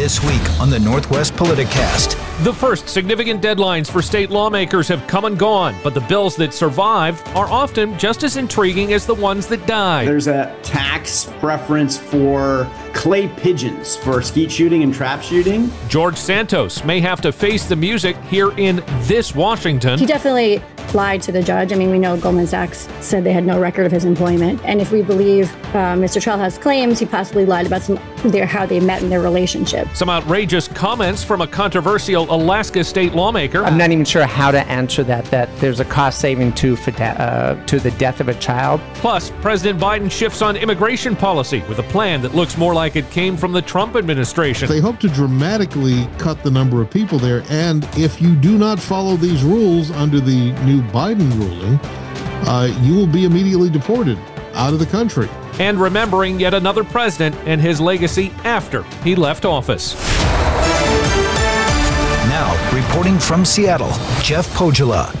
This week on the Northwest Politicast. The first significant deadlines for state lawmakers have come and gone, but the bills that survived are often just as intriguing as the ones that died. There's a tax preference for clay pigeons for skeet shooting and trap shooting. George Santos may have to face the music here in this Washington. He definitely lied to the judge. I mean, we know Goldman Sachs said they had no record of his employment. And if we believe uh, Mr. Trelha's claims, he possibly lied about some their, how they met in their relationship. Some outrageous comments from a controversial Alaska state lawmaker. I'm not even sure how to answer that, that there's a cost saving to, for de- uh, to the death of a child. Plus, President Biden shifts on immigration policy with a plan that looks more like it came from the Trump administration. They hope to dramatically cut the number of people there. And if you do not follow these rules under the new Biden ruling, uh, you will be immediately deported out of the country. And remembering yet another president and his legacy after he left office. Now, reporting from Seattle, Jeff Pohjola.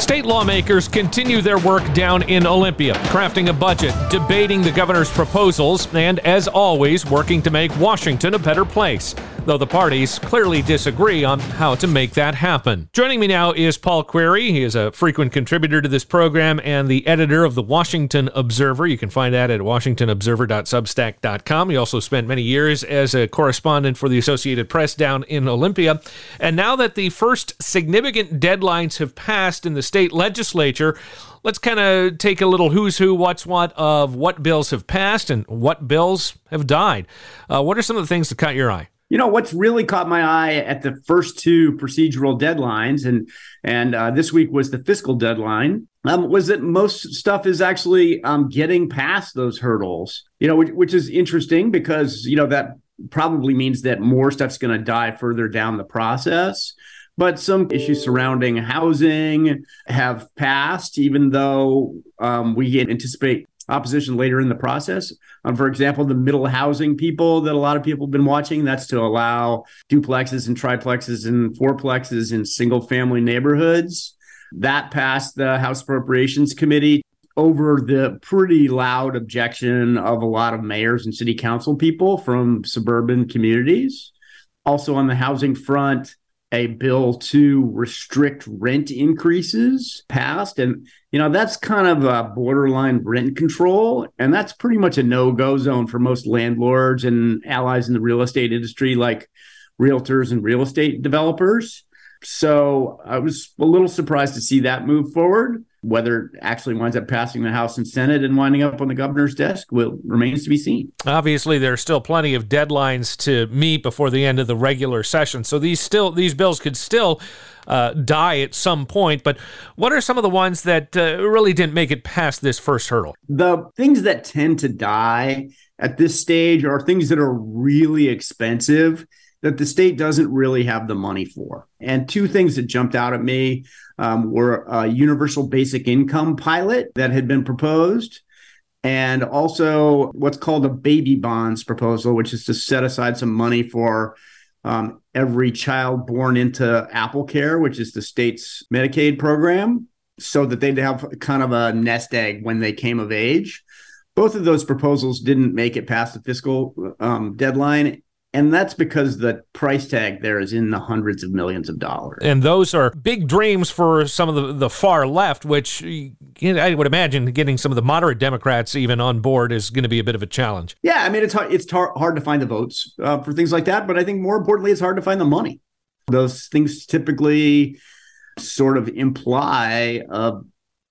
State lawmakers continue their work down in Olympia, crafting a budget, debating the governor's proposals, and as always, working to make Washington a better place though the parties clearly disagree on how to make that happen. Joining me now is Paul Queary. He is a frequent contributor to this program and the editor of the Washington Observer. You can find that at washingtonobserver.substack.com. He also spent many years as a correspondent for the Associated Press down in Olympia. And now that the first significant deadlines have passed in the state legislature, let's kind of take a little who's who, what's what of what bills have passed and what bills have died. Uh, what are some of the things that caught your eye? You know what's really caught my eye at the first two procedural deadlines, and and uh, this week was the fiscal deadline. Um, was that most stuff is actually um, getting past those hurdles. You know, which, which is interesting because you know that probably means that more stuff's going to die further down the process. But some issues surrounding housing have passed, even though um, we anticipate opposition later in the process. Um, for example, the middle housing people that a lot of people have been watching, that's to allow duplexes and triplexes and fourplexes in single family neighborhoods. That passed the House Appropriations Committee over the pretty loud objection of a lot of mayors and city council people from suburban communities. Also, on the housing front, a bill to restrict rent increases passed. And, you know, that's kind of a borderline rent control. And that's pretty much a no go zone for most landlords and allies in the real estate industry, like realtors and real estate developers. So I was a little surprised to see that move forward. Whether it actually winds up passing the House and Senate and winding up on the governor's desk will remains to be seen. Obviously, there's still plenty of deadlines to meet before the end of the regular session, so these still these bills could still uh, die at some point. But what are some of the ones that uh, really didn't make it past this first hurdle? The things that tend to die at this stage are things that are really expensive that the state doesn't really have the money for. And two things that jumped out at me um, were a universal basic income pilot that had been proposed. And also, what's called a baby bonds proposal, which is to set aside some money for um, every child born into Apple Care, which is the state's Medicaid program, so that they'd have kind of a nest egg when they came of age. Both of those proposals didn't make it past the fiscal um, deadline, and that's because the price tag there is in the hundreds of millions of dollars. And those are big dreams for some of the, the far left, which you know, I would imagine getting some of the moderate Democrats even on board is going to be a bit of a challenge. Yeah, I mean, it's hard, it's tar- hard to find the votes uh, for things like that. But I think more importantly, it's hard to find the money. Those things typically sort of imply a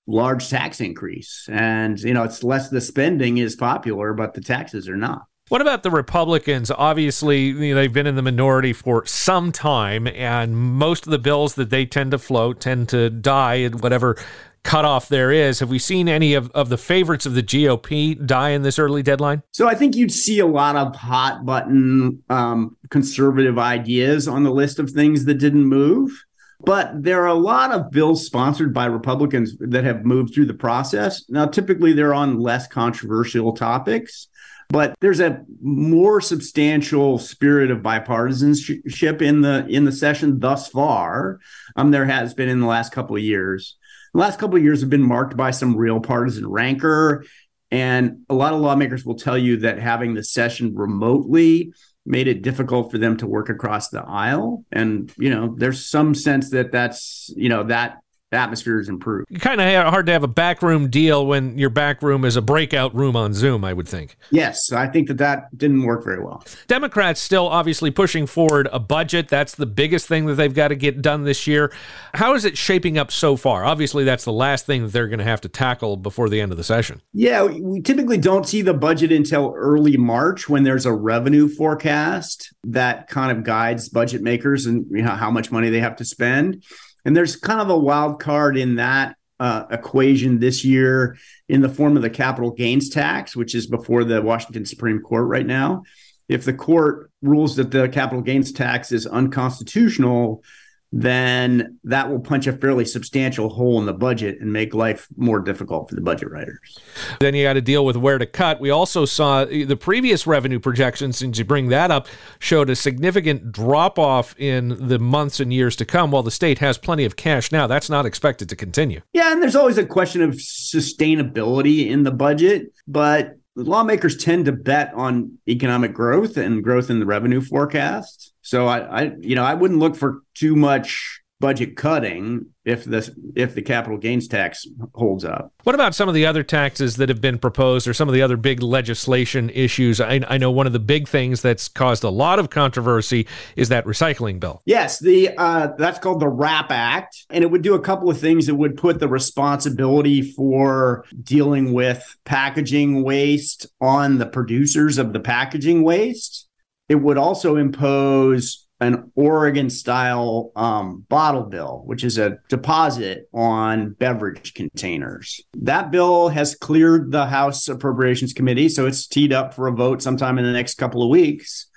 large tax increase. And, you know, it's less the spending is popular, but the taxes are not. What about the Republicans? Obviously, you know, they've been in the minority for some time, and most of the bills that they tend to float tend to die at whatever cutoff there is. Have we seen any of, of the favorites of the GOP die in this early deadline? So I think you'd see a lot of hot button um, conservative ideas on the list of things that didn't move. But there are a lot of bills sponsored by Republicans that have moved through the process. Now, typically they're on less controversial topics. But there's a more substantial spirit of bipartisanship in the in the session thus far. Um, there has been in the last couple of years. The last couple of years have been marked by some real partisan rancor, and a lot of lawmakers will tell you that having the session remotely made it difficult for them to work across the aisle. And, you know, there's some sense that that's, you know, that atmosphere is improved. Kind of hard to have a backroom deal when your back room is a breakout room on Zoom, I would think. Yes, I think that that didn't work very well. Democrats still obviously pushing forward a budget. That's the biggest thing that they've got to get done this year. How is it shaping up so far? Obviously, that's the last thing that they're going to have to tackle before the end of the session. Yeah, we typically don't see the budget until early March when there's a revenue forecast that kind of guides budget makers and you know, how much money they have to spend. And there's kind of a wild card in that uh, equation this year in the form of the capital gains tax, which is before the Washington Supreme Court right now. If the court rules that the capital gains tax is unconstitutional, then that will punch a fairly substantial hole in the budget and make life more difficult for the budget writers. Then you got to deal with where to cut. We also saw the previous revenue projections, since you bring that up, showed a significant drop off in the months and years to come. While the state has plenty of cash now, that's not expected to continue. Yeah, and there's always a question of sustainability in the budget, but lawmakers tend to bet on economic growth and growth in the revenue forecast. So I, I, you know, I wouldn't look for too much budget cutting if the if the capital gains tax holds up. What about some of the other taxes that have been proposed, or some of the other big legislation issues? I, I know one of the big things that's caused a lot of controversy is that recycling bill. Yes, the uh, that's called the WRAP Act, and it would do a couple of things. It would put the responsibility for dealing with packaging waste on the producers of the packaging waste it would also impose an Oregon style um, bottle bill, which is a deposit on beverage containers. That bill has cleared the House Appropriations Committee, so it's teed up for a vote sometime in the next couple of weeks.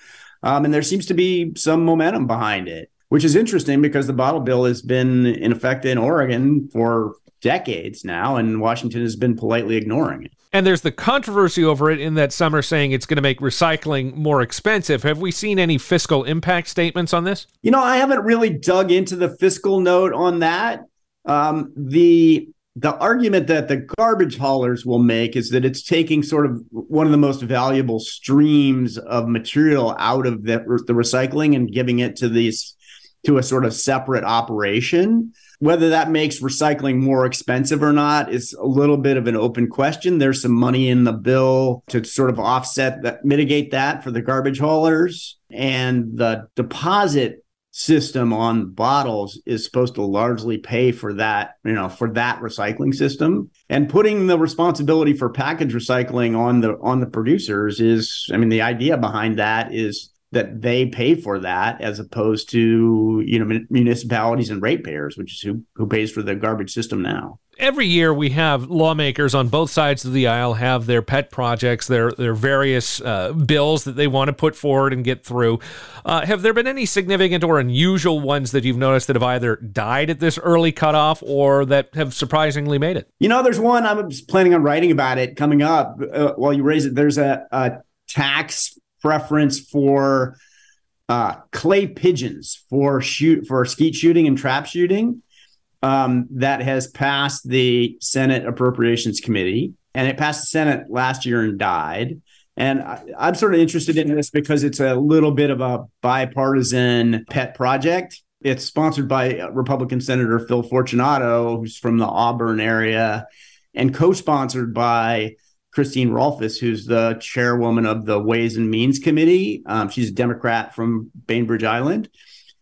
Um, and there seems to be some momentum behind it, which is interesting because the bottle bill has been in effect in Oregon for decades now, and Washington has been politely ignoring it. And there's the controversy over it in that some are saying it's going to make recycling more expensive. Have we seen any fiscal impact statements on this? You know, I haven't really dug into the fiscal note on that. Um, the the argument that the garbage haulers will make is that it's taking sort of one of the most valuable streams of material out of the, the recycling and giving it to these to a sort of separate operation. Whether that makes recycling more expensive or not is a little bit of an open question. There's some money in the bill to sort of offset that, mitigate that for the garbage haulers. And the deposit system on bottles is supposed to largely pay for that, you know, for that recycling system. And putting the responsibility for package recycling on the on the producers is, I mean, the idea behind that is that they pay for that as opposed to you know municipalities and ratepayers which is who who pays for the garbage system now. Every year we have lawmakers on both sides of the aisle have their pet projects their their various uh, bills that they want to put forward and get through. Uh, have there been any significant or unusual ones that you've noticed that have either died at this early cutoff or that have surprisingly made it? You know there's one i'm planning on writing about it coming up. Uh, while you raise it there's a, a tax preference for uh, clay pigeons for shoot for skeet shooting and trap shooting um, that has passed the Senate Appropriations Committee, and it passed the Senate last year and died. And I, I'm sort of interested in this because it's a little bit of a bipartisan pet project. It's sponsored by Republican Senator Phil Fortunato, who's from the Auburn area, and co-sponsored by Christine Rolfes, who's the chairwoman of the Ways and Means Committee. Um, she's a Democrat from Bainbridge Island.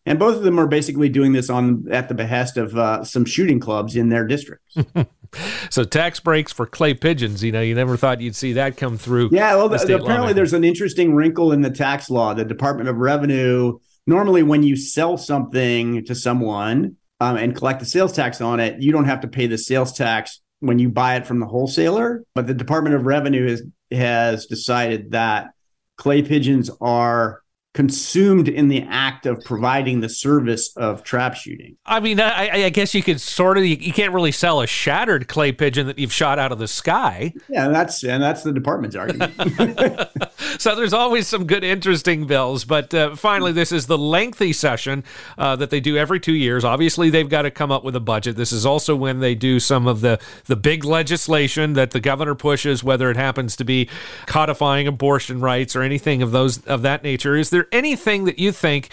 And both of them are basically doing this on at the behest of uh, some shooting clubs in their districts. so tax breaks for clay pigeons. You know, you never thought you'd see that come through. Yeah, well, the, apparently there's an interesting wrinkle in the tax law. The Department of Revenue normally, when you sell something to someone um, and collect the sales tax on it, you don't have to pay the sales tax when you buy it from the wholesaler. But the Department of Revenue has has decided that clay pigeons are consumed in the act of providing the service of trap shooting. I mean, I, I guess you could sort of you, you, can't really sell a shattered clay pigeon that you've shot out of the sky. Yeah, and that's and that's the department's argument. so there's always some good, interesting bills. But uh, finally, this is the lengthy session uh, that they do every two years. Obviously, they've got to come up with a budget. This is also when they do some of the the big legislation that the governor pushes, whether it happens to be codifying abortion rights or anything of those of that nature. Is there there anything that you think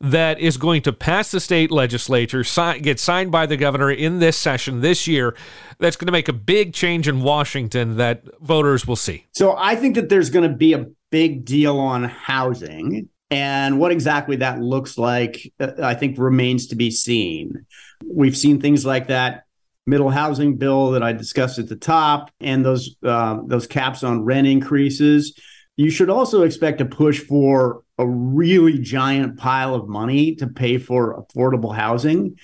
that is going to pass the state legislature, get signed by the governor in this session this year, that's going to make a big change in Washington that voters will see? So I think that there's going to be a big deal on housing. And what exactly that looks like, uh, I think remains to be seen. We've seen things like that middle housing bill that I discussed at the top, and those uh, those caps on rent increases. You should also expect a push for a really giant pile of money to pay for affordable housing.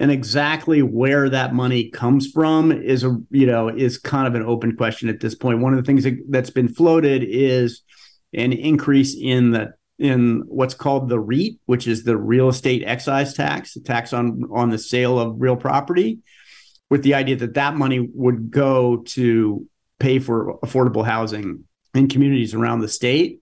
And exactly where that money comes from is a you know is kind of an open question at this point. One of the things that, that's been floated is an increase in the in what's called the REET which is the real estate excise tax the tax on on the sale of real property with the idea that that money would go to pay for affordable housing in communities around the state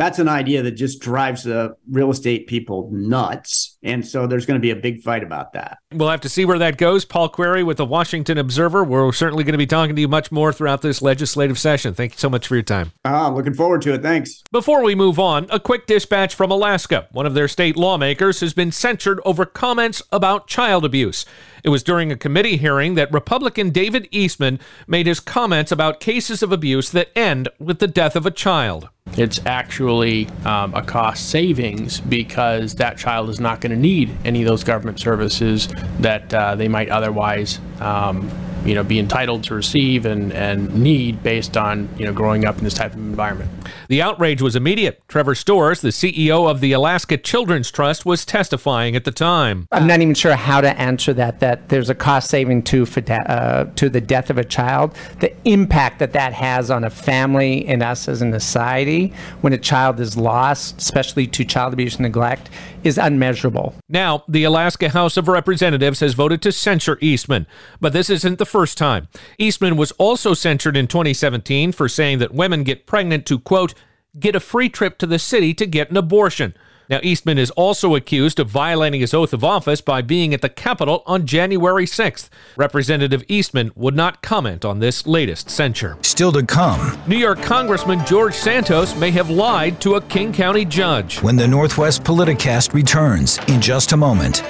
that's an idea that just drives the real estate people nuts. And so there's going to be a big fight about that. We'll have to see where that goes. Paul Queary with the Washington Observer. We're certainly going to be talking to you much more throughout this legislative session. Thank you so much for your time. Ah, looking forward to it. Thanks. Before we move on, a quick dispatch from Alaska. One of their state lawmakers has been censured over comments about child abuse. It was during a committee hearing that Republican David Eastman made his comments about cases of abuse that end with the death of a child. It's actually um, a cost savings because that child is not going to need any of those government services that uh, they might otherwise um, you know, be entitled to receive and, and need based on, you know, growing up in this type of environment. The outrage was immediate. Trevor Storrs, the CEO of the Alaska Children's Trust, was testifying at the time. I'm not even sure how to answer that, that there's a cost saving to, for de- uh, to the death of a child. The impact that that has on a family and us as a society when a child is lost, especially to child abuse and neglect, is unmeasurable. Now, the Alaska House of Representatives has voted to censure Eastman, but this isn't the first time. Eastman was also censured in 2017 for saying that women get pregnant to, quote, get a free trip to the city to get an abortion. Now, Eastman is also accused of violating his oath of office by being at the Capitol on January 6th. Representative Eastman would not comment on this latest censure. Still to come. New York Congressman George Santos may have lied to a King County judge. When the Northwest Politicast returns in just a moment.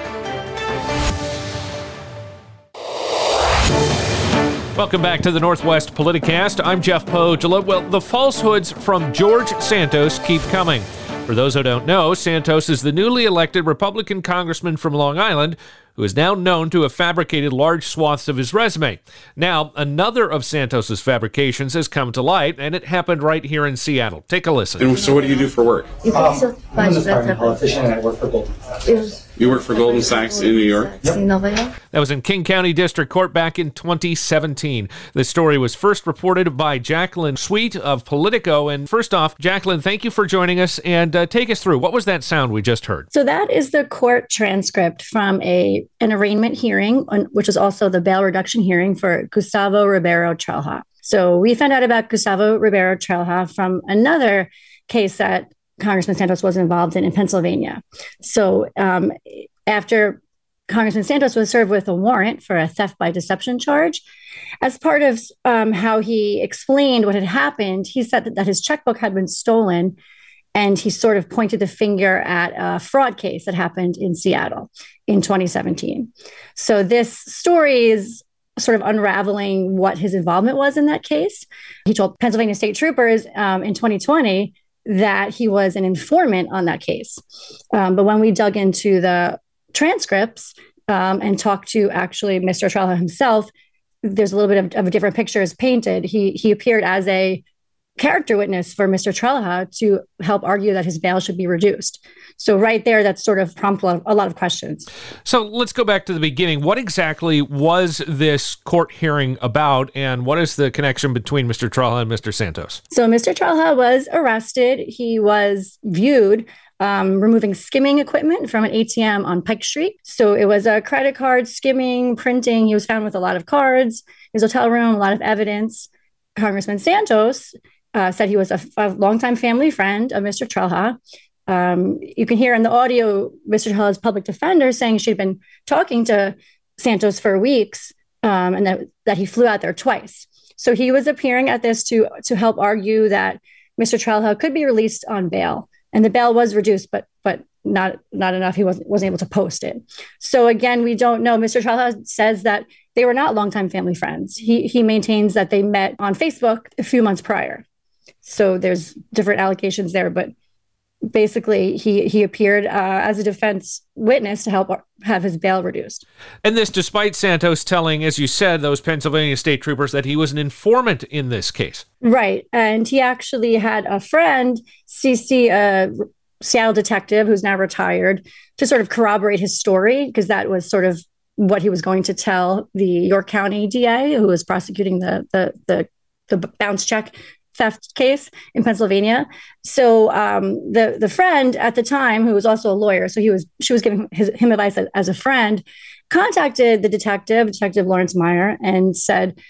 Welcome back to the Northwest Politicast. I'm Jeff Pohjola. Well, the falsehoods from George Santos keep coming. For those who don't know, Santos is the newly elected Republican congressman from Long Island who is now known to have fabricated large swaths of his resume. Now, another of Santos's fabrications has come to light, and it happened right here in Seattle. Take a listen. And so, what do you do for work? Um, I'm a politician, and I work for Goldman Sachs. You work for Goldman Sachs in New York? Yep. That was in King County District Court back in 2017. The story was first reported by Jacqueline Sweet of Politico. And first off, Jacqueline, thank you for joining us and uh, take us through. What was that sound we just heard? So that is the court transcript from a an arraignment hearing, which is also the bail reduction hearing for Gustavo Ribeiro Trelha. So we found out about Gustavo Ribeiro Trelha from another case that Congressman Santos was involved in in Pennsylvania. So um, after Congressman Santos was served with a warrant for a theft by deception charge, as part of um, how he explained what had happened, he said that, that his checkbook had been stolen and he sort of pointed the finger at a fraud case that happened in Seattle in 2017. So this story is sort of unraveling what his involvement was in that case. He told Pennsylvania state troopers um, in 2020 that he was an informant on that case. Um, but when we dug into the transcripts um, and talked to actually Mr. Trelha himself, there's a little bit of, of a different picture is painted. He he appeared as a character witness for Mr. Trelha to help argue that his bail should be reduced. So right there, that sort of prompted a lot, of, a lot of questions. So let's go back to the beginning. What exactly was this court hearing about, and what is the connection between Mr. Trelha and Mr. Santos? So Mr. Trelha was arrested. He was viewed um, removing skimming equipment from an ATM on Pike Street. So it was a credit card skimming, printing. He was found with a lot of cards, his hotel room, a lot of evidence. Congressman Santos uh, said he was a, a longtime family friend of Mr. Trelha. Um, you can hear in the audio Mr. Trelha's public defender saying she'd been talking to Santos for weeks um, and that, that he flew out there twice. So he was appearing at this to to help argue that Mr. Trelha could be released on bail, and the bail was reduced, but but not not enough. He wasn't wasn't able to post it. So again, we don't know. Mr. Trelha says that they were not longtime family friends. He he maintains that they met on Facebook a few months prior. So there's different allocations there, but basically he he appeared uh, as a defense witness to help have his bail reduced. And this despite Santos telling, as you said, those Pennsylvania state troopers that he was an informant in this case. Right, and he actually had a friend, CC, a Seattle detective who's now retired, to sort of corroborate his story because that was sort of what he was going to tell the York County DA who was prosecuting the the the, the bounce check theft case in Pennsylvania. So um, the the friend at the time, who was also a lawyer, so he was she was giving his, him advice as, as a friend, contacted the detective, Detective Lawrence Meyer, and said,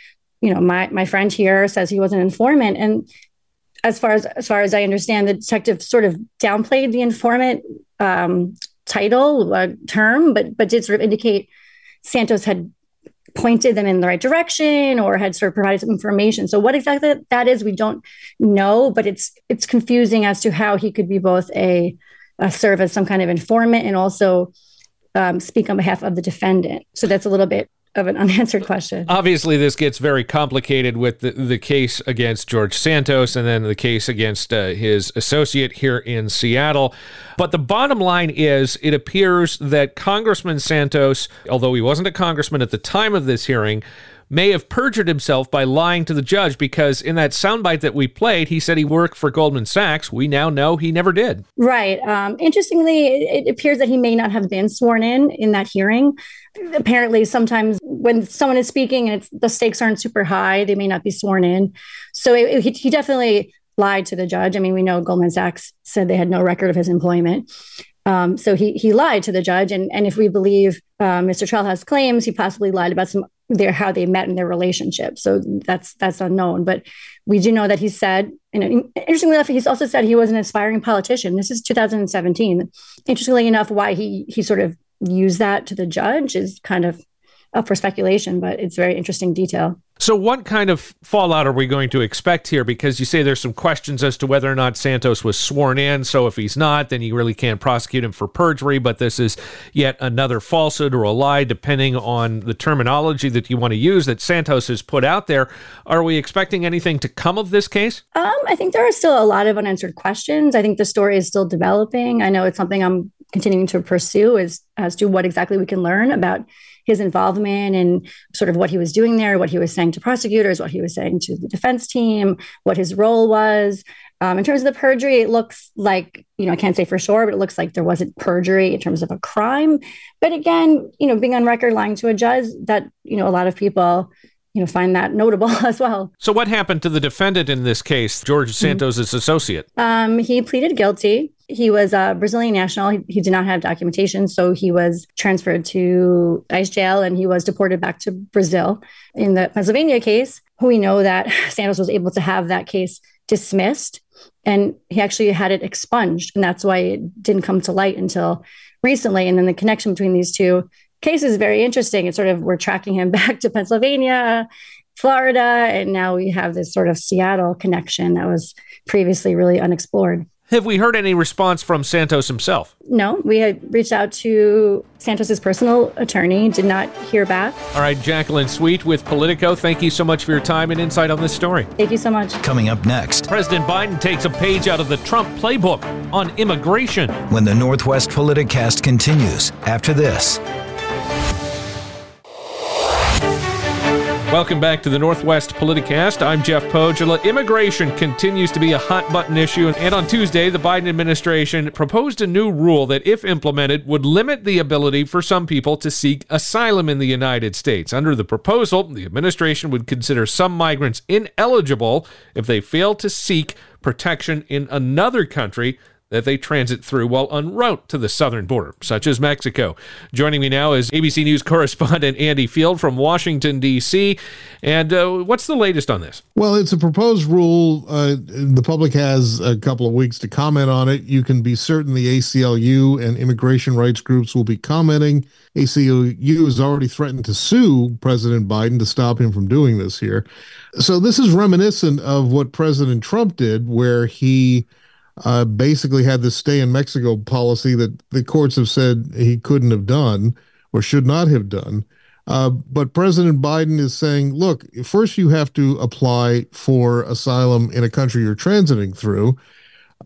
you know, my my friend here says he was an informant, and as far as as far as I understand, the detective sort of downplayed the informant um, title uh, term, but but did sort of indicate Santos had pointed them in the right direction or had sort of provided some information. So what exactly that is, we don't know, but it's it's confusing as to how he could be both a, a serve as some kind of informant and also um, speak on behalf of the defendant. So that's a little bit of an unanswered question. Obviously, this gets very complicated with the, the case against George Santos and then the case against uh, his associate here in Seattle. But the bottom line is, it appears that Congressman Santos, although he wasn't a congressman at the time of this hearing, may have perjured himself by lying to the judge because in that soundbite that we played, he said he worked for Goldman Sachs. We now know he never did. Right. Um, interestingly, it, appears that he may not have been sworn in in that hearing. Apparently, sometimes when someone is speaking and the stakes aren't super high, they may not be sworn in. So it, it, he, definitely lied to the judge. I mean, we know Goldman Sachs said they had no record of his employment. Um, so he he lied to the judge, and and if we believe uh, Mr. Trelha's claims, he possibly lied about some their how they met in their relationship. So that's that's unknown. But we do know that he said, and interestingly enough, he's also said he was an aspiring politician. This is 2017. Interestingly enough, why he he sort of used that to the judge is kind of up for speculation, but it's very interesting detail. So, what kind of fallout are we going to expect here? Because you say there's some questions as to whether or not Santos was sworn in. So, if he's not, then you really can't prosecute him for perjury. But this is yet another falsehood or a lie, depending on the terminology that you want to use that Santos has put out there. Are we expecting anything to come of this case? Um, I think there are still a lot of unanswered questions. I think the story is still developing. I know it's something I'm continuing to pursue as as to what exactly we can learn about his involvement and sort of what he was doing there, what he was saying to prosecutors, what he was saying to the defense team, what his role was. Um, in terms of the perjury, it looks like, you know, I can't say for sure, but it looks like there wasn't perjury in terms of a crime. But again, you know, being on record lying to a judge, that, you know, a lot of people you know find that notable as well. So what happened to the defendant in this case, George Santos' mm-hmm. associate? Um, he pleaded guilty. He was a Brazilian national. He, he, did not have documentation, so he was transferred to ICE jail and he was deported back to Brazil. In the Pennsylvania case, we know that Santos was able to have that case dismissed and he actually had it expunged. And that's why it didn't come to light until recently. And then the connection between these two cases is very interesting. It's sort of we're tracking him back to Pennsylvania, Florida, and now we have this sort of Seattle connection that was previously really unexplored. Have we heard any response from Santos himself? No, we had reached out to Santos's personal attorney, did not hear back. All right, Jacqueline Sweet with Politico, thank you so much for your time and insight on this story. Thank you so much. Coming up next, President Biden takes a page out of the Trump playbook on immigration. When the Northwest Politicast continues after this. Welcome back to the Northwest Politicast. I'm Jeff Pohjola. Immigration continues to be a hot button issue, and on Tuesday, the Biden administration proposed a new rule that, if implemented, would limit the ability for some people to seek asylum in the United States. Under the proposal, the administration would consider some migrants ineligible if they fail to seek protection in another country that they transit through while en route to the southern border, such as Mexico. Joining me now is ABC News correspondent Andy Field from Washington, D.C. And uh, what's the latest on this? Well, it's a proposed rule. Uh, the public has a couple of weeks to comment on it. You can be certain the ACLU and immigration rights groups will be commenting. ACLU has already threatened to sue President Biden to stop him from doing this here. So, this is reminiscent of what President Trump did, where he uh, basically had this stay in Mexico policy that the courts have said he couldn't have done or should not have done. Uh, but President Biden is saying, look, first you have to apply for asylum in a country you're transiting through,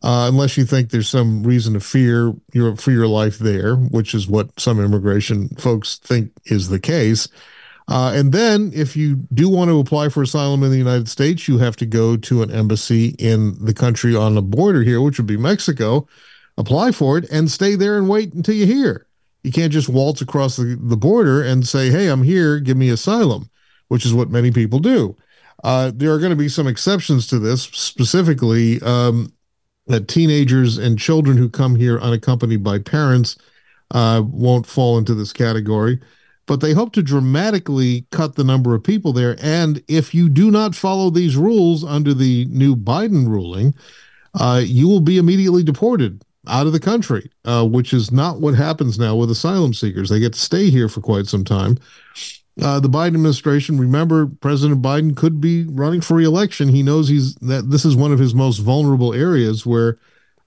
uh, unless you think there's some reason to fear your for your life there, which is what some immigration folks think is the case. Uh, and then, if you do want to apply for asylum in the United States, you have to go to an embassy in the country on the border here, which would be Mexico, apply for it, and stay there and wait until you hear. You can't just waltz across the, the border and say, hey, I'm here, give me asylum, which is what many people do. Uh, there are going to be some exceptions to this, specifically um, that teenagers and children who come here unaccompanied by parents uh, won't fall into this category but they hope to dramatically cut the number of people there. And if you do not follow these rules under the new Biden ruling, uh, you will be immediately deported out of the country, uh, which is not what happens now with asylum seekers. They get to stay here for quite some time. Uh, the Biden administration, remember, President Biden could be running for reelection. He knows he's that this is one of his most vulnerable areas where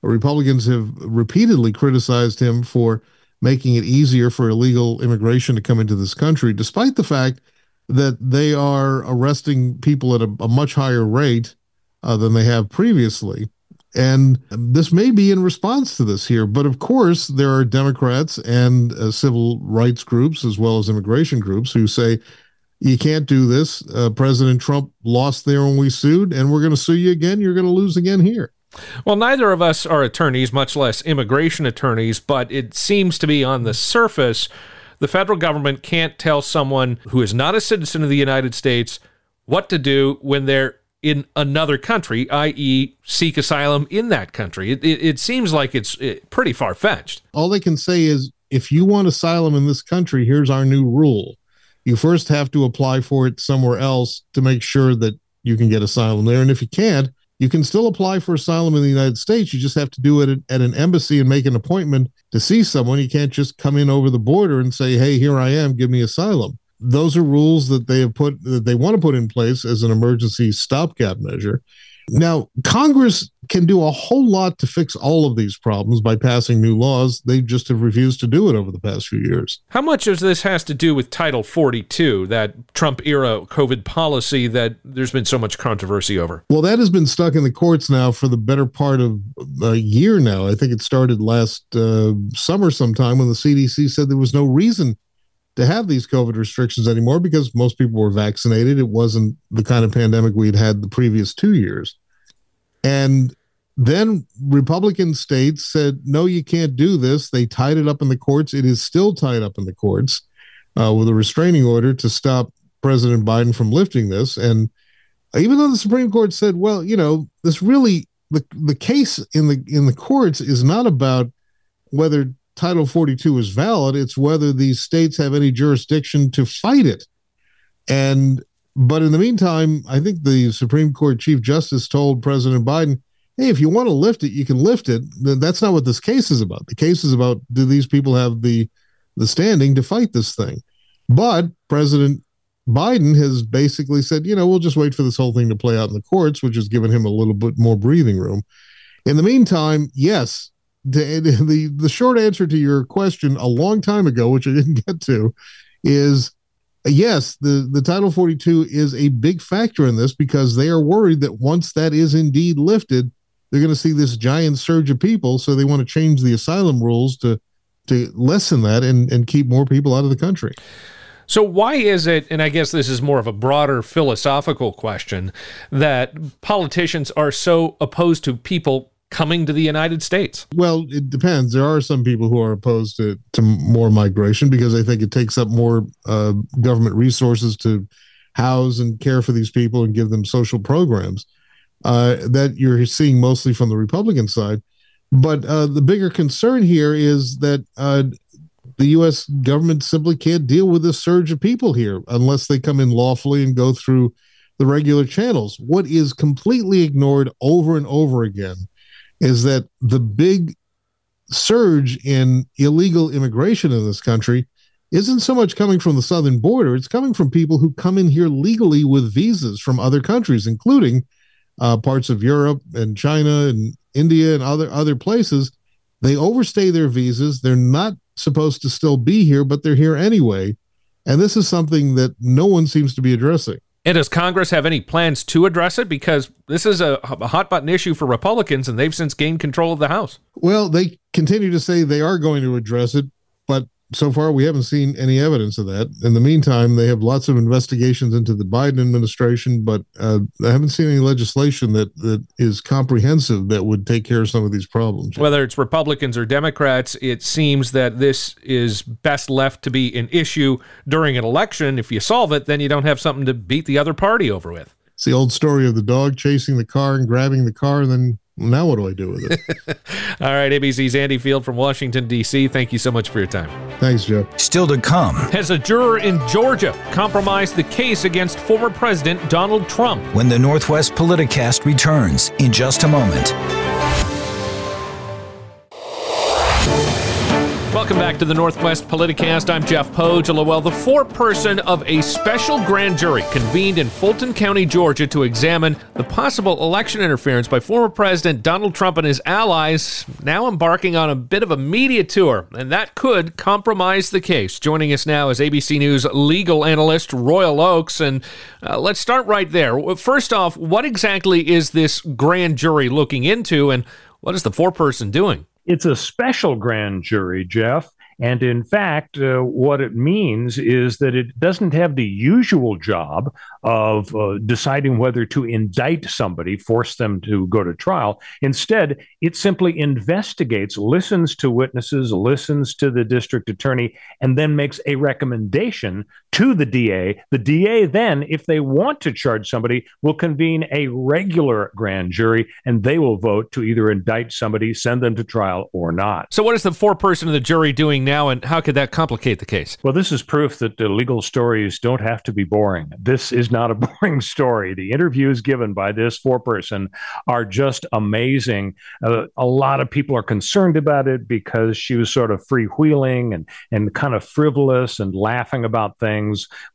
Republicans have repeatedly criticized him for making it easier for illegal immigration to come into this country, despite the fact that they are arresting people at a, a much higher rate uh, than they have previously. And this may be in response to this here. But of course, there are Democrats and uh, civil rights groups, as well as immigration groups, who say, you can't do this. Uh, President Trump lost there when we sued, and we're going to sue you again. You're going to lose again here. Well, neither of us are attorneys, much less immigration attorneys, but it seems to be on the surface the federal government can't tell someone who is not a citizen of the United States what to do when they're in another country, i.e., seek asylum in that country. It, it, it seems like it's eh, pretty far fetched. All they can say is if you want asylum in this country, here's our new rule. You first have to apply for it somewhere else to make sure that you can get asylum there. And if you can't, you can still apply for asylum in the United States. You just have to do it at, an embassy and make an appointment to see someone. You can't just come in over the border and say, "Hey, here I am, give me asylum." Those are rules that they have put that they want to put in place as an emergency stopgap measure. Now, Congress can do a whole lot to fix all of these problems by passing new laws. They just have refused to do it over the past few years. How much of this has to do with Title 42, that Trump era COVID policy that there's been so much controversy over? Well, that has been stuck in the courts now for the better part of a year now. I think it started last uh, summer sometime when the CDC said there was no reason to have these COVID restrictions anymore because most people were vaccinated. It wasn't the kind of pandemic we'd had the previous two years. And then Republican states said, no, you can't do this. They tied it up in the courts. It is still tied up in the courts uh, with a restraining order to stop President Biden from lifting this. And even though the Supreme Court said, well, you know, this really the the case in the in the courts is not about whether Title 42 is valid. It's whether these states have any jurisdiction to fight it. And but in the meantime, I think the Supreme Court Chief Justice told President Biden, "Hey, if you want to lift it, you can lift it." That's not what this case is about. The case is about do these people have the the standing to fight this thing? But President Biden has basically said, you know, we'll just wait for this whole thing to play out in the courts, which has given him a little bit more breathing room. In the meantime, yes, the, the the short answer to your question a long time ago, which I didn't get to, is yes, the, the Title 42 is a big factor in this because they are worried that once that is indeed lifted, they're going to see this giant surge of people. So they want to change the asylum rules to to lessen that and, and keep more people out of the country. So, why is it, and I guess this is more of a broader philosophical question, that politicians are so opposed to people coming to the United States? Well, it depends. There are some people who are opposed to, to more migration because they think it takes up more uh, government resources to house and care for these people and give them social programs. Uh, that you're seeing mostly from the Republican side. But uh, the bigger concern here is that uh, the U.S. government simply can't deal with this surge of people here unless they come in lawfully and go through the regular channels. What is completely ignored over and over again is that the big surge in illegal immigration in this country isn't so much coming from the southern border, it's coming from people who come in here legally with visas from other countries, including uh, parts of Europe and China and India and other other places. They overstay their visas. They're not supposed to still be here, but they're here anyway. And this is something that no one seems to be addressing. And does Congress have any plans to address it? Because this is a, a, hot button issue for Republicans, and they've since gained control of the House. Well, they continue to say they are going to address it, so far we haven't seen any evidence of that. In the meantime, they have lots of investigations into the Biden administration, but uh, I haven't seen any legislation that that is comprehensive that would take care of some of these problems. Whether it's Republicans or Democrats, it seems that this is best left to be an issue during an election. If you solve it, then you don't have something to beat the other party over with. It's the old story of the dog chasing the car and grabbing the car, and then now what do I do with it? All right, ABC's Andy Field from Washington, D.C. Thank you so much for your time. Thanks, Joe. Still to come. Has a juror in Georgia compromised the case against former President Donald Trump? When the Northwest Politicast returns in just a moment. Welcome back to the Northwest Politicast. I'm Jeff Pohjola. Well, the foreperson of a special grand jury convened in Fulton County, Georgia to examine the possible election interference by former President Donald Trump and his allies, now embarking on a bit of a media tour, and that could compromise the case. Joining us now is ABC News legal analyst Royal Oakes, And uh, let's start right there. First off, what exactly is this grand jury looking into, and what is the foreperson doing? It's a special grand jury, Jeff. And in fact, uh, what it means is that it doesn't have the usual job of uh, deciding whether to indict somebody, force them to go to trial. Instead, it simply investigates, listens to witnesses, listens to the district attorney, and then makes a recommendation to the DA. The DA then, if they want to charge somebody, will convene a regular grand jury and they will vote to either indict somebody, send them to trial, or not. So, what is the foreperson of the jury doing now, and how could that complicate the case? Well, this is proof that the legal stories don't have to be boring. This is not a boring story. The interviews given by this foreperson are just amazing. Uh, a lot of people are concerned about it because she was sort of freewheeling and, and kind of frivolous and laughing about things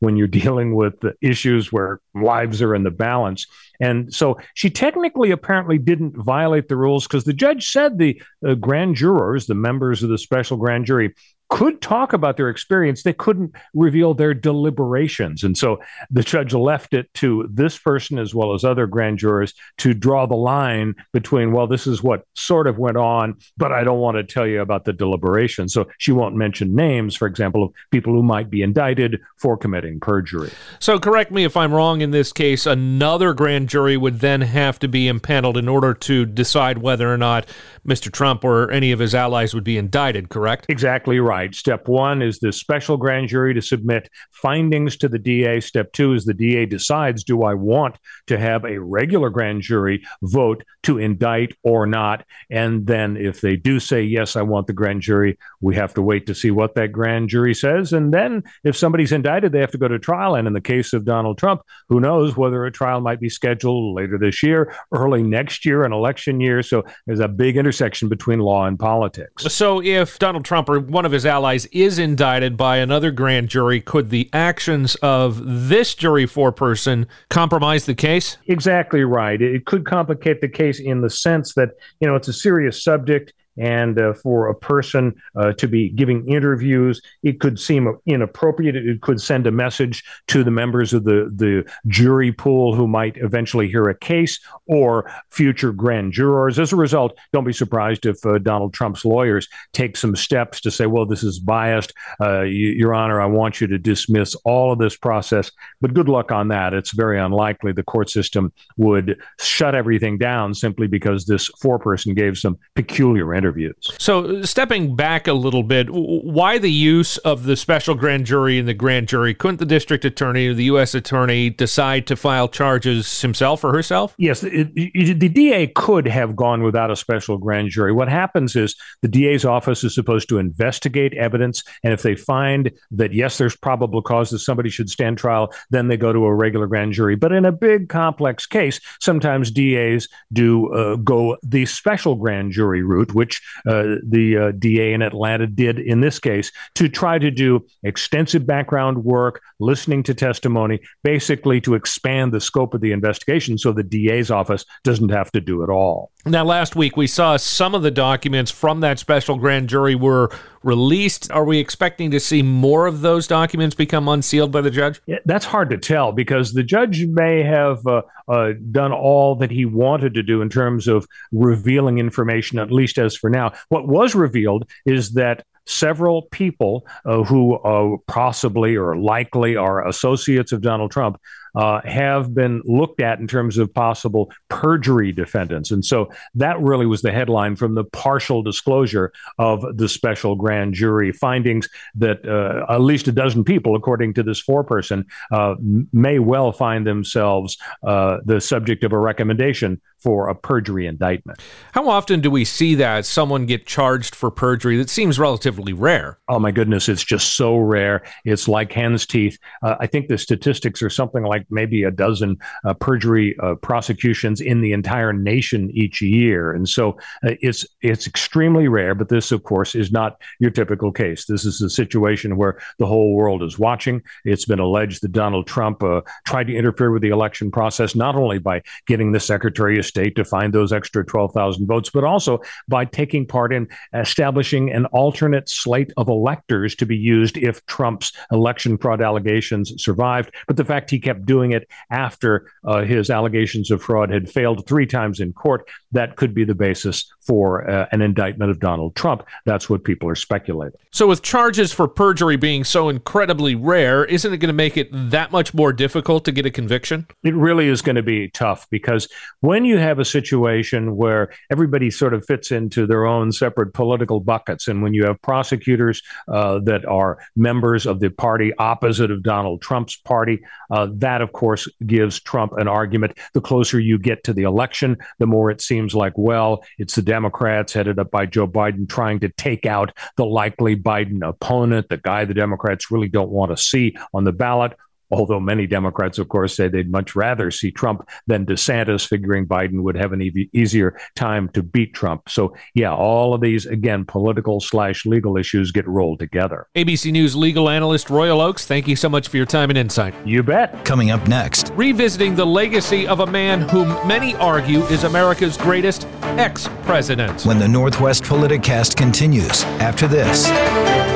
when you're dealing with issues where lives are in the balance. And so she technically apparently didn't violate the rules because the judge said the uh, grand jurors, the members of the special grand jury, could talk about their experience, they couldn't reveal their deliberations. And so the judge left it to this person as well as other grand jurors to draw the line between, well, this is what sort of went on, but I don't want to tell you about the deliberations. So she won't mention names, for example, of people who might be indicted for committing perjury. So correct me if I'm wrong in this case, another grand jury would then have to be impaneled in order to decide whether or not Mr. Trump or any of his allies would be indicted, correct? Exactly right Step one is the special grand jury to submit findings to the DA. Step two is the DA decides do I want to have a regular grand jury vote to indict or not? And then if they do say, yes, I want the grand jury, we have to wait to see what that grand jury says. And then if somebody's indicted, they have to go to trial. And in the case of Donald Trump, who knows whether a trial might be scheduled later this year, early next year, an election year. So there's a big intersection between law and politics. So if Donald Trump or one of his allies is indicted by another grand jury, could the actions of this jury foreperson compromise the case? Exactly right. It could complicate the case in the sense that, you know, it's a serious subject and uh, for a person uh, to be giving interviews, it could seem inappropriate. It could send a message to the members of the, the jury pool who might eventually hear a case or future grand jurors. As a result, don't be surprised if uh, Donald Trump's lawyers take some steps to say, well, this is biased. Uh, Your Honor, I want you to dismiss all of this process. But good luck on that. It's very unlikely the court system would shut everything down simply because this foreperson gave some peculiar interviews. So, stepping back a little bit, why the use of the special grand jury and the grand jury? Couldn't the district attorney or the U.S. attorney decide to file charges himself or herself? Yes, it, it, the DA could have gone without a special grand jury. What happens is the DA's office is supposed to investigate evidence, and if they find that yes, there's probable cause that somebody should stand trial, then they go to a regular grand jury. But in a big complex case, sometimes DAs do uh, go the special grand jury route, which uh, the uh, DA in Atlanta did in this case, to try to do extensive background work, listening to testimony, basically to expand the scope of the investigation so the DA's office doesn't have to do it all. Now, last week we saw some of the documents from that special grand jury were released. Are we expecting to see more of those documents become unsealed by the judge? Yeah, that's hard to tell because the judge may have uh, uh, done all that he wanted to do in terms of revealing information, at least as for now. What was revealed is that several people uh, who uh, possibly or likely are associates of Donald Trump uh, have been looked at in terms of possible perjury defendants. And so that really was the headline from the partial disclosure of the special grand jury findings that uh, at least a dozen people, according to this foreperson, uh, may well find themselves uh, the subject of a recommendation for a perjury indictment. How often do we see that someone get charged for perjury? That seems relatively rare. Oh my goodness, it's just so rare. It's like hen's teeth. Uh, I think the statistics are something like maybe a dozen uh, perjury uh, prosecutions in the entire nation each year, and so uh, it's it's extremely rare. But this, of course, is not your typical case. This is a situation where the whole world is watching. It's been alleged that Donald Trump uh, tried to interfere with the election process not only by getting the Secretary of state to find those extra 12,000 votes, but also by taking part in establishing an alternate slate of electors to be used if Trump's election fraud allegations survived. But the fact he kept doing it after uh, his allegations of fraud had failed three times in court, that could be the basis for uh, an indictment of Donald Trump. That's what people are speculating. So, with charges for perjury being so incredibly rare, isn't it going to make it that much more difficult to get a conviction? It really is going to be tough because when you have a situation where everybody sort of fits into their own separate political buckets, and when you have prosecutors uh, that are members of the party opposite of Donald Trump's party, uh, that, of course, gives Trump an argument. The closer you get to the election, the more it seems like, well, it's the Democrats headed up by Joe Biden trying to take out the likely Biden opponent, the guy the Democrats really don't want to see on the ballot although many Democrats, of course, say they'd much rather see Trump than DeSantis, figuring Biden would have an e- easier time to beat Trump. So, yeah, all of these, again, political slash legal issues get rolled together. ABC News legal analyst Royal Oakes, thank you so much for your time and insight. You bet. Coming up next, revisiting the legacy of a man whom many argue is America's greatest ex president. When the Northwest Politicast continues after this.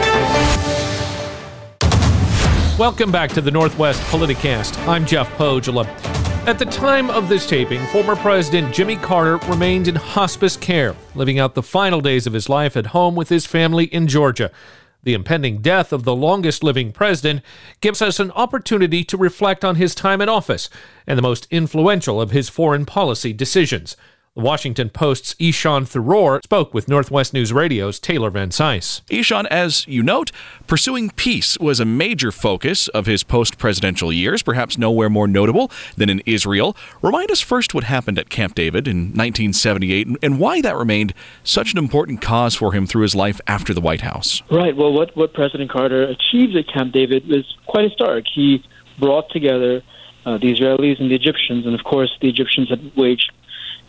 Welcome back to the Northwest Politicast. I'm Jeff Pohjola. At the time of this taping, former President Jimmy Carter remained in hospice care, living out the final days of his life at home with his family in Georgia. The impending death of the longest living president gives us an opportunity to reflect on his time in office and the most influential of his foreign policy decisions. The Washington Post's Ishan Tharoor spoke with Northwest News Radio's Taylor Van Cise. Ishan, as you note, pursuing peace was a major focus of his post presidential years, perhaps nowhere more notable than in Israel. Remind us first what happened at Camp David in 1978 and why that remained such an important cause for him through his life after the White House. Right. Well, what, what President Carter achieved at Camp David was quite historic. He brought together uh, the Israelis and the Egyptians, and of course, the Egyptians had waged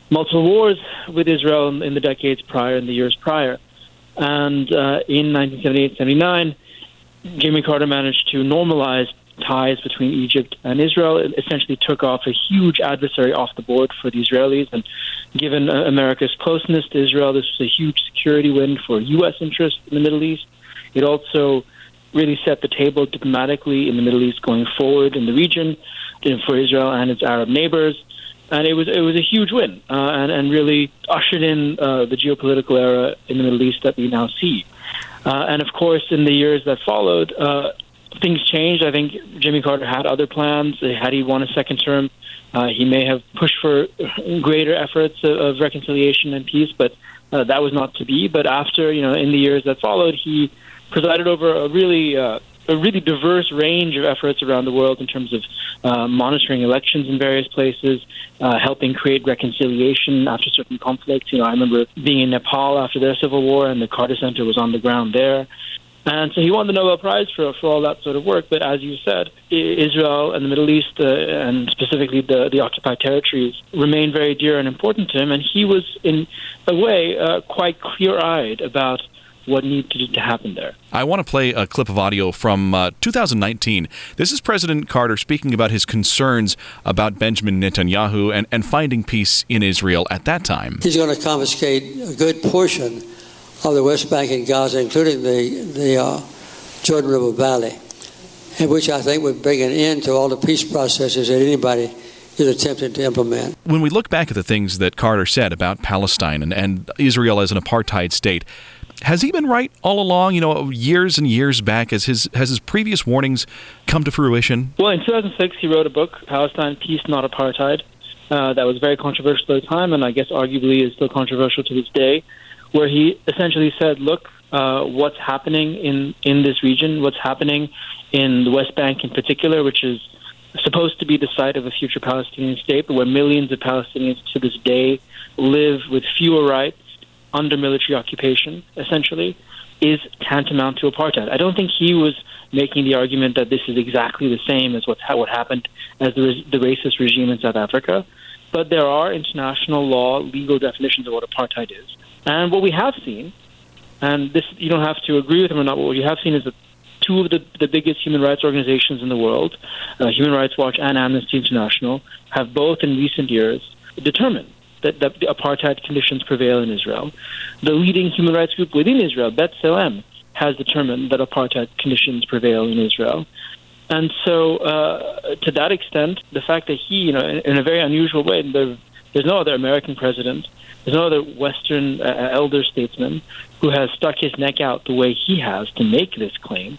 multiple wars with Israel in the decades prior and the years prior. And uh, in 1978 79, Jimmy Carter managed to normalize ties between Egypt and Israel. It essentially took off a huge adversary off the board for the Israelis. And given uh, America's closeness to Israel, this was a huge security win for U.S. interests in the Middle East. It also really set the table diplomatically in the Middle East going forward in the region for Israel and its Arab neighbors and it was it was a huge win, uh, and and really ushered in uh, the geopolitical era in the Middle East that we now see. Uh, and of course, in the years that followed, uh, things changed. I think Jimmy Carter had other plans. Had he won a second term, uh, he may have pushed for greater efforts of, of reconciliation and peace. But uh, that was not to be. But after, you know, in the years that followed, he presided over a really uh, a really diverse range of efforts around the world in terms of uh, monitoring elections in various places, uh, helping create reconciliation after certain conflicts. You know, I remember being in Nepal after their civil war, and the Carter Center was on the ground there. And so he won the Nobel Prize for for all that sort of work. But as you said, Israel and the Middle East, uh, and specifically the the occupied territories, remain very dear and important to him. And he was, in a way, uh, quite clear eyed about what needed to happen there. I want to play a clip of audio from uh, 2019. This is President Carter speaking about his concerns about Benjamin Netanyahu and, and finding peace in Israel at that time. He's going to confiscate a good portion of the West Bank and Gaza, including the, the uh, Jordan River Valley, and which I think would bring an end to all the peace processes that anybody is attempting to implement. When we look back at the things that Carter said about Palestine and, and Israel as an apartheid state, has he been right all along? You know, years and years back, has his has his previous warnings come to fruition? Well, in 2006, he wrote a book, Palestine: Peace, Not Apartheid, uh, that was very controversial at the time, and I guess arguably is still controversial to this day, where he essentially said, "Look, uh, what's happening in in this region, what's happening in the West Bank in particular, which is." Supposed to be the site of a future Palestinian state, but where millions of Palestinians to this day live with fewer rights under military occupation, essentially, is tantamount to apartheid. I don't think he was making the argument that this is exactly the same as what what happened as the, the racist regime in South Africa, but there are international law, legal definitions of what apartheid is. And what we have seen, and this you don't have to agree with him or not, but what you have seen is that two of the, the biggest human rights organizations in the world, uh, Human Rights Watch and Amnesty International, have both in recent years determined that, that the apartheid conditions prevail in Israel. The leading human rights group within Israel, B'Tselem, has determined that apartheid conditions prevail in Israel. And so, uh, to that extent, the fact that he, you know, in, in a very unusual way, there, there's no other American president, there's no other Western uh, elder statesman who has stuck his neck out the way he has to make this claim.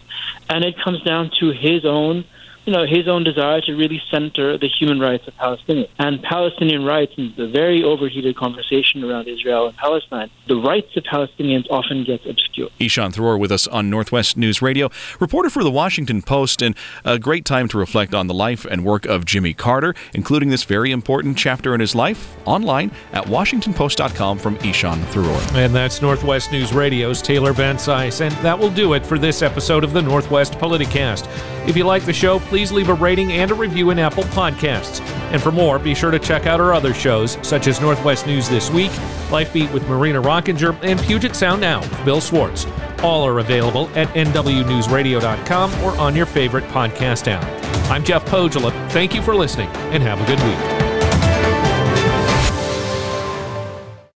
And it comes down to his own you know, his own desire to really center the human rights of Palestinians. And Palestinian rights, in the very overheated conversation around Israel and Palestine, the rights of Palestinians often gets obscured. Ishan Tharoor with us on Northwest News Radio, reporter for the Washington Post, and a great time to reflect on the life and work of Jimmy Carter, including this very important chapter in his life, online at WashingtonPost.com from Ishan Tharoor. And that's Northwest News Radio's Taylor Van Cise, and that will do it for this episode of the Northwest Politicast. If you like the show, please please leave a rating and a review in Apple Podcasts. And for more, be sure to check out our other shows, such as Northwest News This Week, Life Beat with Marina Rockinger, and Puget Sound Now with Bill Swartz. All are available at NWNewsRadio.com or on your favorite podcast app. I'm Jeff Pohjola. Thank you for listening, and have a good week.